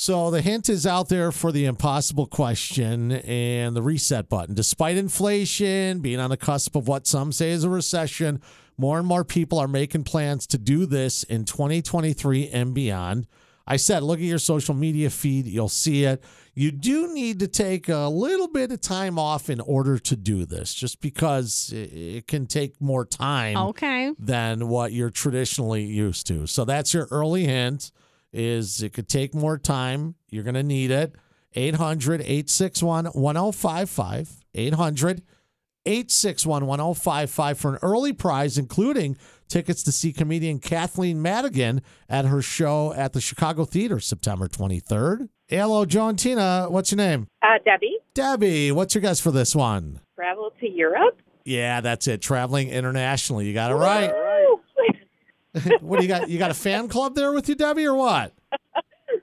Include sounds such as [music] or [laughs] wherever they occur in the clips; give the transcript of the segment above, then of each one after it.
So the hint is out there for the impossible question and the reset button. Despite inflation being on the cusp of what some say is a recession, more and more people are making plans to do this in 2023 and beyond. I said, look at your social media feed, you'll see it. You do need to take a little bit of time off in order to do this, just because it can take more time Okay. than what you're traditionally used to. So that's your early hint is it could take more time. You're going to need it. 800-861-1055. 800 861 1055 for an early prize, including tickets to see comedian Kathleen Madigan at her show at the Chicago Theater September 23rd. Hello, Joe and Tina. What's your name? Uh, Debbie, Debbie. What's your guess for this one? travel to Europe. Yeah, that's it. Traveling internationally. You got it right. Woo! [laughs] what do you got? You got a fan club there with you, Debbie, or what? [laughs]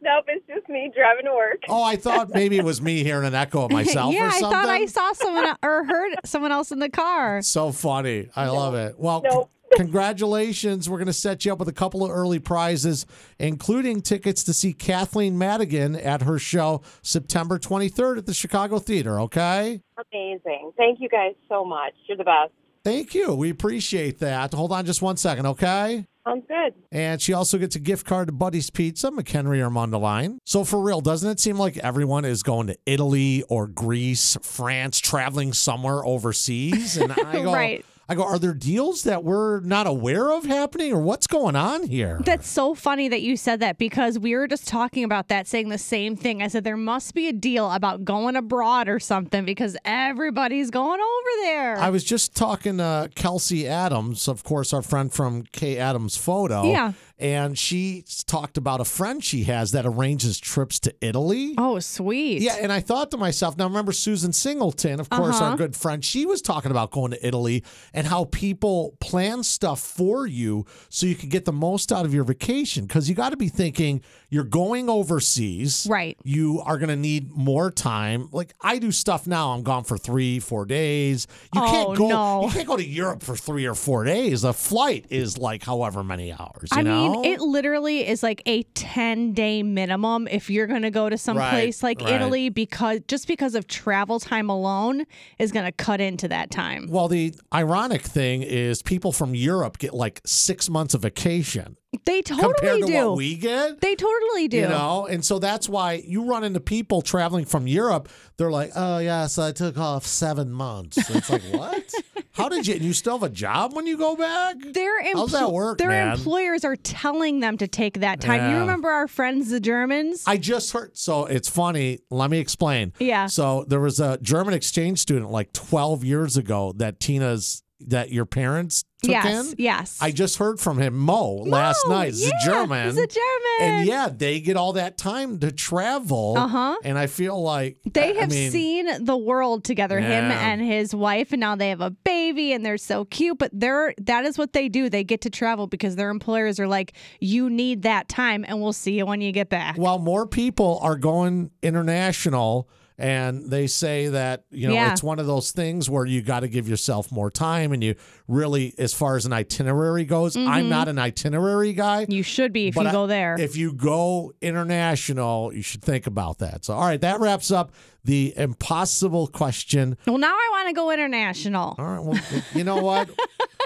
nope, it's just me driving to work. Oh, I thought maybe it was me hearing an echo of [laughs] myself yeah, or I thought I saw someone or heard someone else in the car. So funny. I love it. Well, Nope. c- congratulations. We're going to set you up with a couple of early prizes, including tickets to see Kathleen Madigan at her show September 23rd at the Chicago Theater, okay? Amazing. Thank you guys so much. You're the best. Thank you. We appreciate that. Hold on just one second, okay? Sounds good. And she also gets a gift card to Buddy's Pizza, McHenry or Mundelein. So for real, doesn't it seem like everyone is going to Italy or Greece, France, traveling somewhere overseas? And [laughs] I go, Right. I go, are there deals that we're not aware of happening or what's going on here? That's so funny that you said that because we were just talking about that, saying the same thing. I said there must be a deal about going abroad or something because everybody's going over there. I was just talking to Kelsey Adams, of course, our friend from K Adams Photo. Yeah. And she talked about a friend she has that arranges trips to Italy. oh, sweet. Yeah, and I thought to myself, now remember Susan Singleton, of course, Uh-huh. our good friend. She was talking about going to Italy and how people plan stuff for you so you can get the most out of your vacation. Because you got to be thinking you're going overseas, Right. You are going to need more time. Like I do stuff now. I'm gone for three, four days. You Oh, can't go. no. You can't go to Europe for three or four days. A flight is like however many hours. You I know? mean, it literally is like a 10 day minimum if you're going to go to some Right, place like right. Italy because just because of travel time alone is going to cut into that time. Well, the ironic thing is people from Europe get like six months of vacation They compared totally to do. what we get. they totally do. You know, and so that's why you run into people traveling from Europe. They're like, "Oh yes, I took off seven months." It's like, [laughs] what? How did you? You still have a job when you go back? Their How's that work, Their man? employers are telling them to take that time. You remember our friends, the Germans? I just heard. So it's funny. Let me explain. Yeah. So there was a German exchange student like 12 years ago that Tina's that your parents took yes, in. yes. I just heard from him, Mo, last night. He's yeah, a German. He's a German. And yeah, they get all that time to travel. Uh-huh. And I feel like They I have mean, seen the world together, him and his wife, and now they have a baby and they're so cute. But they're that is what they do. They get to travel because their employers are like, You need that time and we'll see you when you get back. While more people are going international, and they say that you know Yeah. it's one of those things where you got to give yourself more time, and you really, as far as an itinerary goes, I'm not an itinerary guy. Mm-hmm. You should be if you I- go there. If you go international, you should think about that. So, all right, that wraps up the impossible question. well, now I want to go international. All right, well, you know what?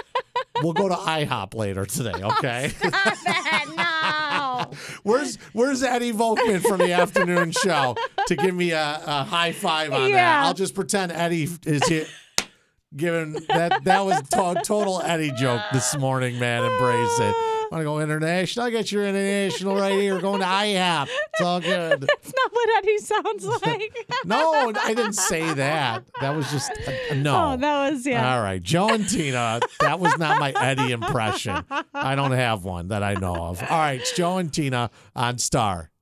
[laughs] we'll go to IHOP later today, okay? [laughs] no. [laughs] Where's Where's Eddie Volkman from the afternoon show to give me a, a high five on that? I'll just pretend Eddie is here. Giving that that was to- total Eddie joke this morning, man. Embrace it. Want to go international? I got your international right here. We're going to IHOP. It's all good. [laughs] That's not what Eddie sounds like. [laughs] No, I didn't say that. That was just a, a no. Oh, that was, yeah. All right, Joe and Tina. That was not my Eddie impression. I don't have one that I know of. All right, it's Joe and Tina on Star.